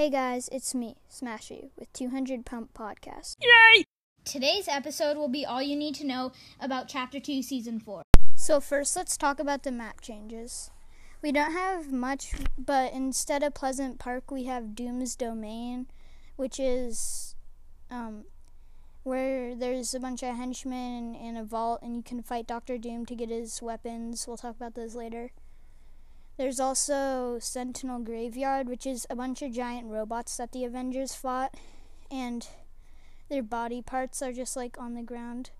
Hey guys, it's me, Smashy, with 200 Pump Podcast. Yay! Today's episode will be all you need to know about Chapter 2, Season 4. So, first, let's talk about the map changes. We don't have much, but instead of Pleasant Park, we have Doom's Domain, which is um, where there's a bunch of henchmen and a vault, and you can fight Doctor Doom to get his weapons. We'll talk about those later. There's also Sentinel Graveyard, which is a bunch of giant robots that the Avengers fought, and their body parts are just like on the ground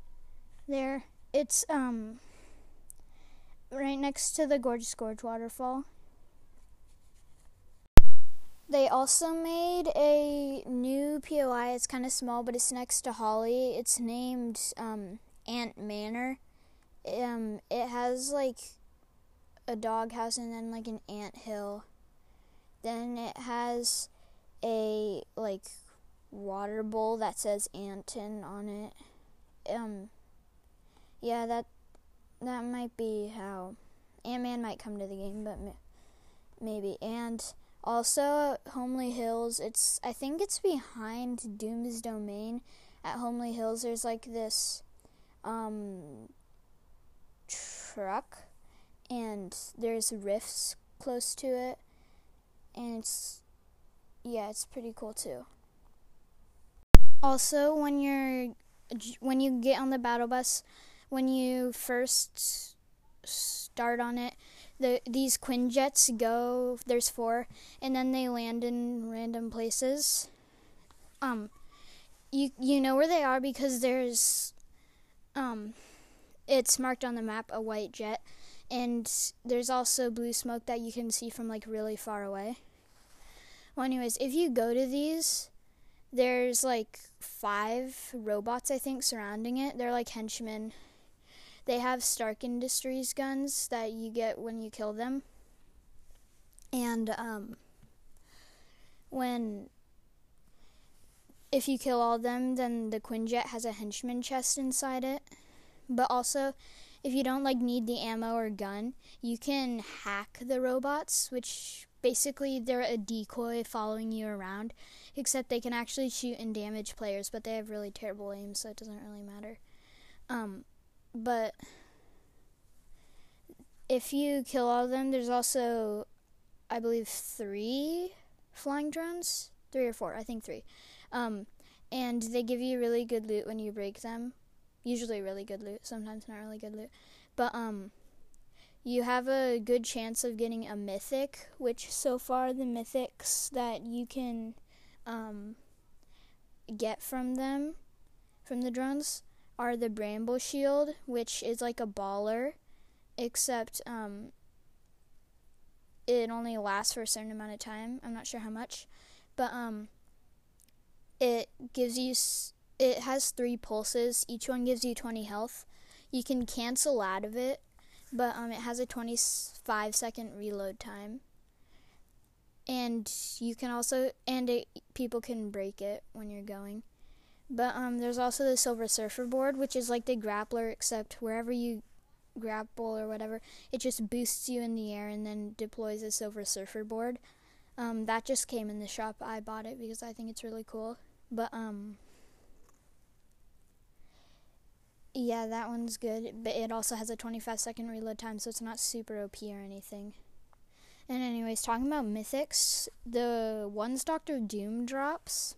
there. It's um right next to the Gorgeous Gorge waterfall. They also made a new POI. It's kind of small, but it's next to Holly. It's named um, Ant Manor. Um, it has like a doghouse and then like an ant hill. Then it has a like water bowl that says Anton on it. Um yeah, that that might be how Ant-Man might come to the game, but maybe. And also Homely Hills, it's I think it's behind Doom's Domain. At Homely Hills there's like this um truck and there's rifts close to it and it's yeah it's pretty cool too. Also when you're when you get on the battle bus when you first start on it the these quinjets go there's four and then they land in random places. Um you you know where they are because there's um it's marked on the map a white jet and there's also blue smoke that you can see from like really far away. Well, anyways, if you go to these, there's like five robots I think surrounding it. They're like henchmen. They have Stark Industries guns that you get when you kill them. And um when if you kill all of them, then the Quinjet has a henchman chest inside it. But also if you don't like need the ammo or gun, you can hack the robots, which basically they're a decoy following you around, except they can actually shoot and damage players, but they have really terrible aim, so it doesn't really matter. Um, but if you kill all of them, there's also, I believe, three flying drones, three or four, I think three. Um, and they give you really good loot when you break them usually really good loot, sometimes not really good loot. But um you have a good chance of getting a mythic, which so far the mythics that you can um get from them from the drones are the Bramble Shield, which is like a baller, except um it only lasts for a certain amount of time. I'm not sure how much, but um it gives you it has three pulses. Each one gives you 20 health. You can cancel out of it, but um, it has a 25 second reload time. And you can also, and it, people can break it when you're going. But um, there's also the Silver Surfer board, which is like the grappler, except wherever you grapple or whatever, it just boosts you in the air and then deploys a Silver Surfer board. Um, that just came in the shop. I bought it because I think it's really cool. But um, yeah, that one's good, but it also has a 25 second reload time, so it's not super OP or anything. And, anyways, talking about mythics, the ones Doctor Doom drops,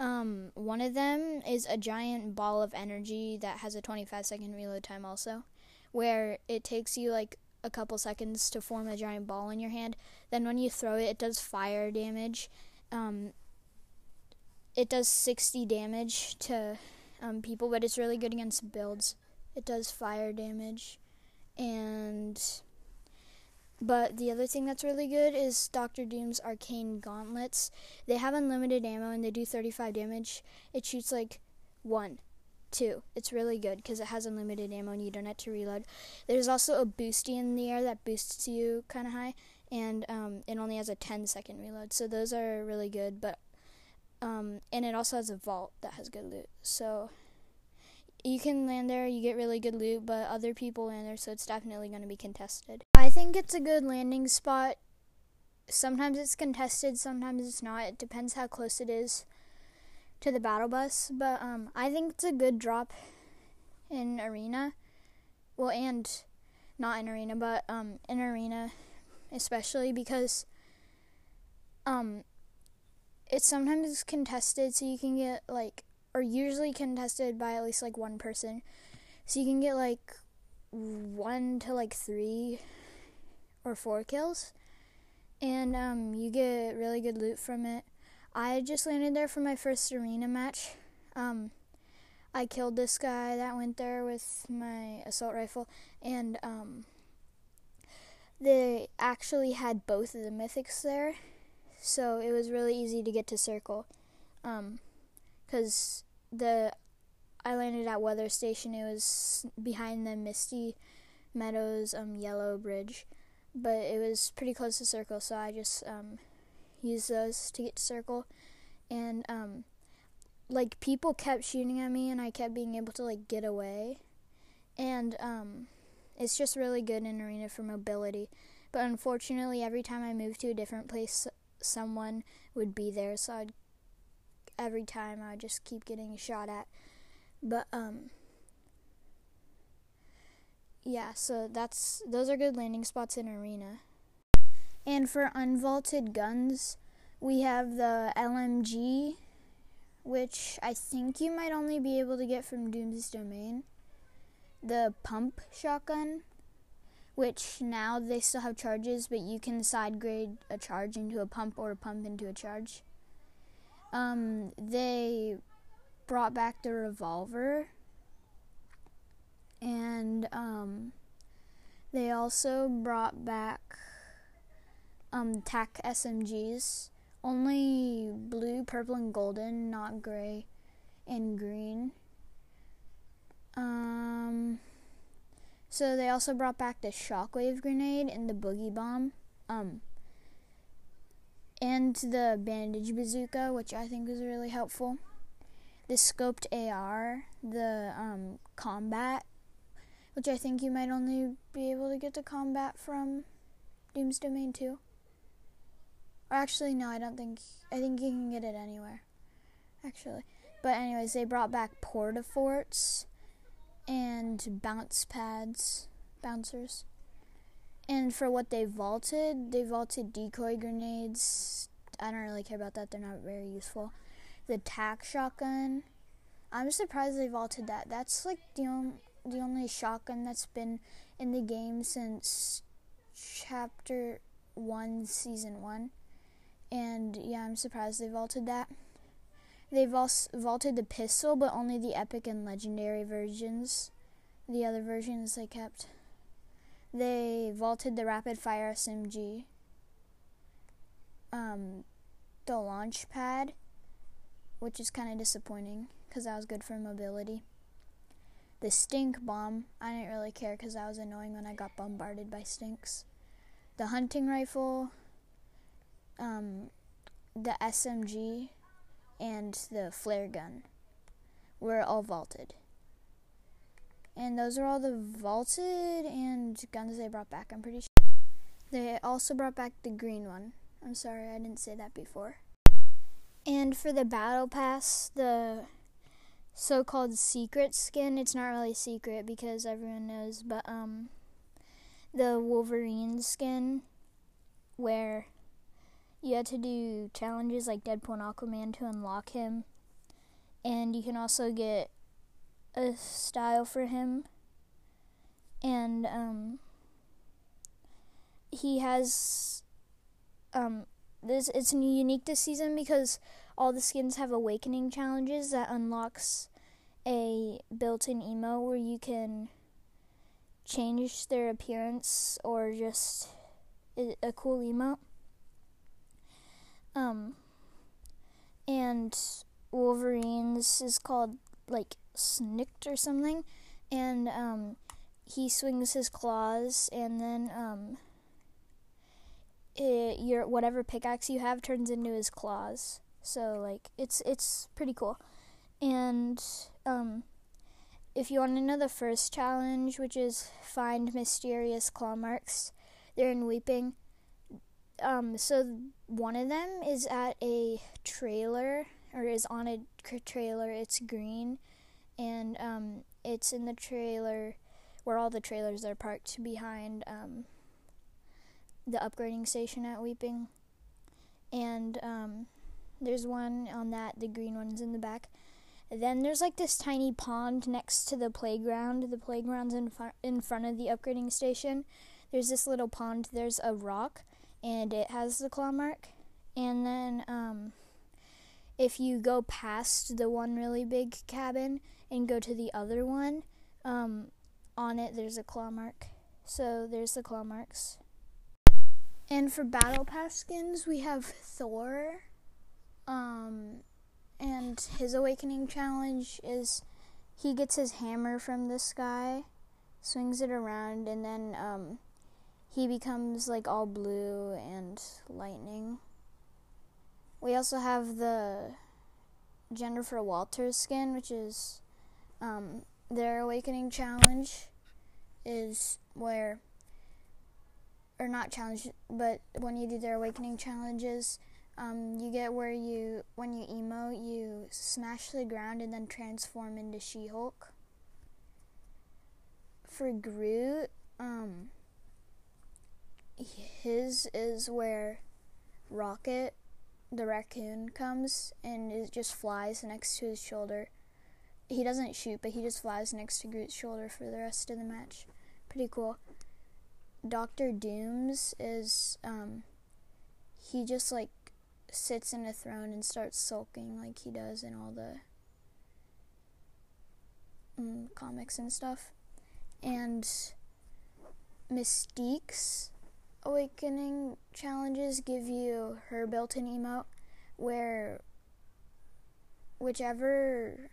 um, one of them is a giant ball of energy that has a 25 second reload time, also, where it takes you like a couple seconds to form a giant ball in your hand. Then, when you throw it, it does fire damage. Um, it does 60 damage to um, people, but it's really good against builds. It does fire damage, and but the other thing that's really good is Doctor Doom's arcane gauntlets. They have unlimited ammo and they do 35 damage. It shoots like one, two. It's really good because it has unlimited ammo and you don't have to reload. There's also a boosty in the air that boosts you kind of high, and um, it only has a 10 second reload. So those are really good, but um, and it also has a vault that has good loot. So you can land there, you get really good loot, but other people land there, so it's definitely going to be contested. I think it's a good landing spot sometimes it's contested, sometimes it's not. It depends how close it is to the battle bus. But um, I think it's a good drop in arena. Well, and not in arena, but um, in arena, especially because um, it's sometimes contested, so you can get like, or usually contested by at least like one person, so you can get like one to like three or four kills, and um, you get really good loot from it. I just landed there for my first arena match. Um, I killed this guy that went there with my assault rifle, and um, they actually had both of the mythics there, so it was really easy to get to circle. Because um, the I landed at Weather Station, it was behind the Misty Meadows um, yellow bridge, but it was pretty close to circle, so I just um, used those to get to circle, and um, like people kept shooting at me and I kept being able to like get away. And um it's just really good in arena for mobility. But unfortunately, every time I moved to a different place, someone would be there, so I'd every time I would just keep getting shot at. But um yeah, so that's those are good landing spots in arena. And for unvaulted guns, we have the LMG which I think you might only be able to get from Doom's Domain. The pump shotgun, which now they still have charges, but you can side grade a charge into a pump or a pump into a charge. Um, they brought back the revolver, and um, they also brought back um, TAC SMGs only blue, purple, and golden, not gray and green. Um, so they also brought back the shockwave grenade and the boogie bomb. Um, and the bandage bazooka, which I think was really helpful. The scoped AR, the um, combat, which I think you might only be able to get to combat from Doom's Domain 2. Or actually, no, I don't think. I think you can get it anywhere. Actually. But, anyways, they brought back porta forts and bounce pads, bouncers. And for what they vaulted, they vaulted decoy grenades. I don't really care about that, they're not very useful. The TAC shotgun. I'm surprised they vaulted that. That's like the, on- the only shotgun that's been in the game since chapter 1, season 1 and yeah, I'm surprised they vaulted that. Also vaulted the pistol, but only the epic and legendary versions. The other versions they kept. They vaulted the rapid fire SMG. Um, the launch pad, which is kind of disappointing because that was good for mobility. The stink bomb, I didn't really care because that was annoying when I got bombarded by stinks. The hunting rifle, um, the SMG and the flare gun were all vaulted. And those are all the vaulted and guns they brought back, I'm pretty sure. They also brought back the green one. I'm sorry, I didn't say that before. And for the battle pass, the so called secret skin, it's not really secret because everyone knows, but um the Wolverine skin where you had to do challenges like Deadpool and Aquaman to unlock him. And you can also get a style for him. And um, he has um, this it's unique this season because all the skins have awakening challenges that unlocks a built-in emo where you can change their appearance or just a cool emote. Um, and Wolverine's is called like Snikt or something, and um, he swings his claws, and then um, it, your whatever pickaxe you have turns into his claws. So like it's it's pretty cool, and um, if you want to know the first challenge, which is find mysterious claw marks, they're in Weeping um, so one of them is at a trailer or is on a trailer. It's green, and um, it's in the trailer where all the trailers are parked behind um, the upgrading station at Weeping. And um, there's one on that, the green one's in the back. Then there's like this tiny pond next to the playground. The playground's in, fr- in front of the upgrading station. There's this little pond, there's a rock, and it has the claw mark. And then um, if you go past the one really big cabin and go to the other one, um, on it there's a claw mark. So there's the claw marks. And for battle pass skins, we have Thor. Um, and his awakening challenge is he gets his hammer from the sky, swings it around, and then um, he becomes like all blue and lightning. We also have the Jennifer Walters skin, which is um, their awakening challenge, is where, or not challenge, but when you do their awakening challenges, um, you get where you, when you emote, you smash the ground and then transform into She Hulk. For Groot, um, his is where Rocket, the raccoon, comes and it just flies next to his shoulder. He doesn't shoot, but he just flies next to Groot's shoulder for the rest of the match. Pretty cool. Doctor Doom's is um, he just like sits in a throne and starts sulking like he does in all the mm, comics and stuff. And Mystique's awakening challenges give you her built-in emote where whichever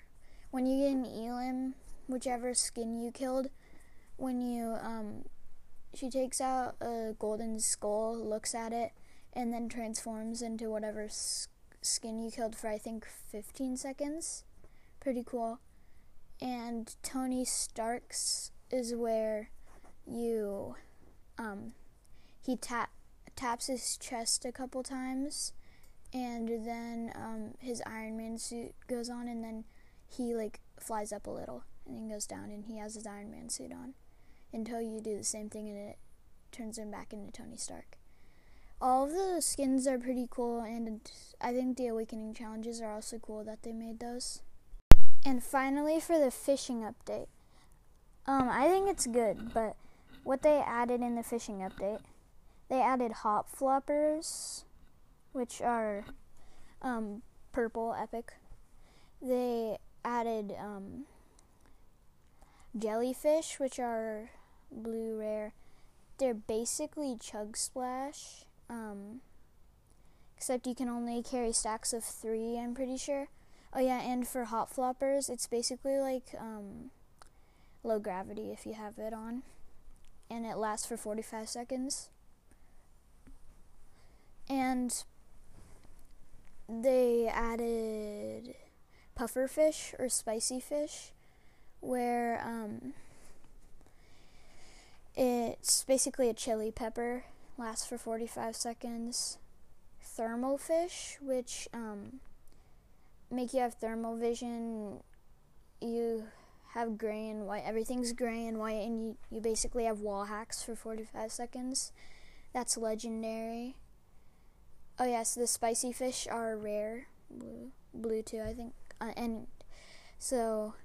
when you get an Elim, whichever skin you killed, when you um she takes out a golden skull, looks at it, and then transforms into whatever skin you killed for I think 15 seconds. Pretty cool. And Tony Stark's is where you um he tap taps his chest a couple times and then um, his Iron Man suit goes on and then he like flies up a little and then goes down and he has his Iron Man suit on until you do the same thing and it turns him back into Tony Stark. All of the skins are pretty cool and I think the awakening challenges are also cool that they made those. And finally for the fishing update. Um I think it's good, but what they added in the fishing update they added hop floppers, which are um, purple epic. They added um, jellyfish, which are blue rare. They're basically chug splash, um, except you can only carry stacks of three. I'm pretty sure. Oh yeah, and for hop floppers, it's basically like um, low gravity if you have it on, and it lasts for 45 seconds and they added puffer fish or spicy fish where um, it's basically a chili pepper lasts for 45 seconds. Thermal fish which um, make you have thermal vision. You have gray and white everything's gray and white and you, you basically have wall hacks for 45 seconds. That's legendary Oh yes, the spicy fish are rare, blue, blue too, I think, uh, and so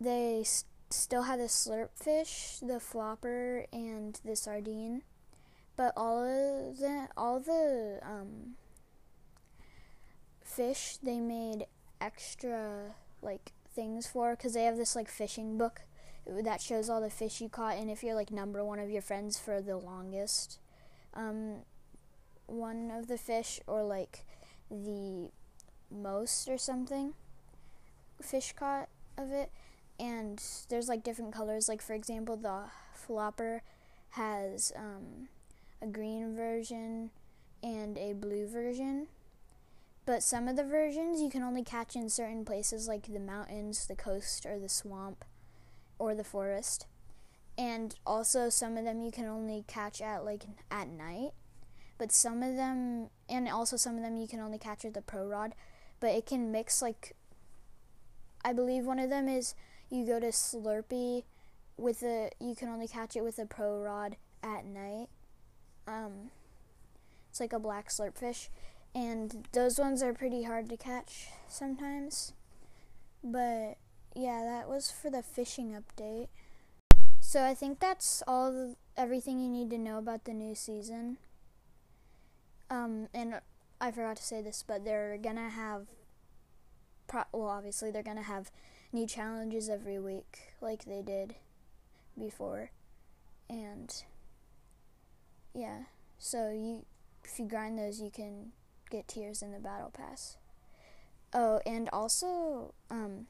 they st- still have the slurp fish, the flopper, and the sardine, but all of the all the um, fish they made extra like things for because they have this like fishing book that shows all the fish you caught and if you're like number one of your friends for the longest um, one of the fish or like the most or something fish caught of it. And there's like different colors. Like for example the flopper has um, a green version and a blue version. But some of the versions you can only catch in certain places like the mountains the coast or the swamp or the forest. And also some of them you can only catch at like at night but some of them, and also some of them, you can only catch with the pro rod, but it can mix like. I believe one of them is you go to Slurpy with a you can only catch it with a pro rod at night. Um, it's like a black slurpfish, and those ones are pretty hard to catch sometimes. But yeah, that was for the fishing update. So I think that's all everything you need to know about the new season. Um, and I forgot to say this, but they're gonna have, pro- well, obviously they're gonna have new challenges every week, like they did before, and yeah. So you, if you grind those, you can get tiers in the battle pass. Oh, and also, um,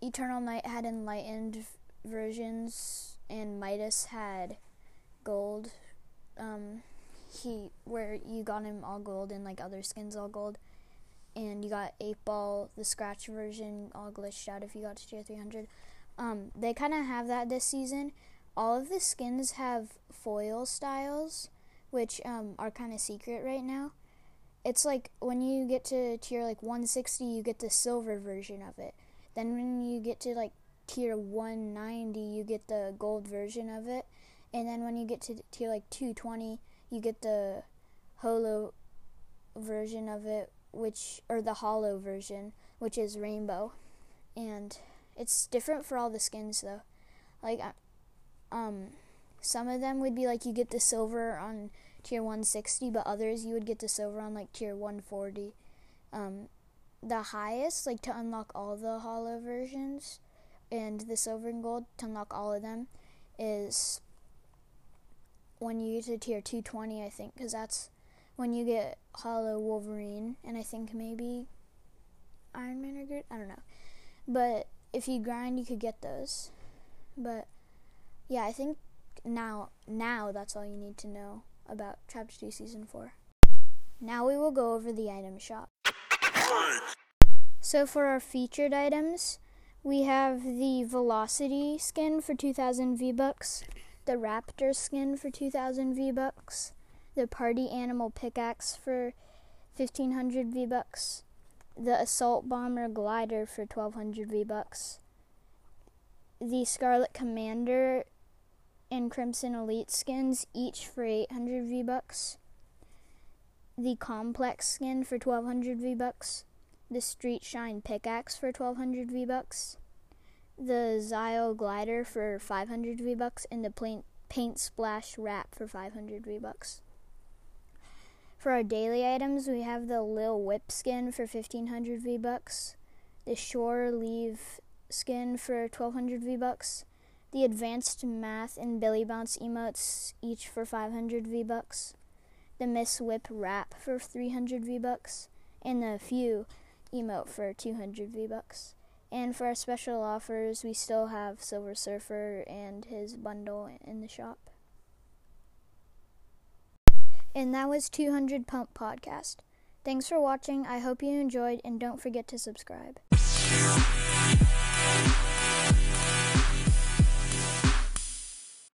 Eternal Knight had enlightened versions, and Midas had gold. Um, he where you got him all gold, and like other skins all gold, and you got Eight Ball, the scratch version, all glitched out if you got to tier 300. Um, they kind of have that this season. All of the skins have foil styles, which um, are kind of secret right now. It's like when you get to tier like 160, you get the silver version of it. Then when you get to like tier 190, you get the gold version of it. And then when you get to tier like 220, you get the holo version of it, which or the hollow version, which is rainbow. And it's different for all the skins though. Like um some of them would be like you get the silver on tier 160, but others you would get the silver on like tier 140. Um the highest, like to unlock all the hollow versions and the silver and gold to unlock all of them, is when you get to tier 220, I think, because that's when you get hollow Wolverine, and I think maybe Iron Man or good. I don't know. But if you grind, you could get those. But yeah, I think now now that's all you need to know about Chapter 2 Season 4. Now we will go over the item shop. So for our featured items, we have the Velocity skin for 2000 V-Bucks, the Raptor skin for 2000 V-Bucks, the Party Animal pickaxe for 1500 V-Bucks, the Assault Bomber glider for 1200 V-Bucks, the Scarlet Commander and Crimson Elite skins each for 800 V-Bucks, the Complex skin for 1200 V-Bucks, the Street Shine pickaxe for 1200 V-bucks, the Zio glider for 500 V-bucks, and the paint, paint splash wrap for 500 V-bucks. For our daily items, we have the Lil Whip skin for 1500 V-bucks, the Shore Leave skin for 1200 V-bucks, the Advanced Math and Billy Bounce emotes each for 500 V-bucks, the Miss Whip wrap for 300 V-bucks, and the Few emote for 200 V-Bucks. And for our special offers, we still have Silver Surfer and his bundle in the shop. And that was 200 Pump Podcast. Thanks for watching. I hope you enjoyed, and don't forget to subscribe.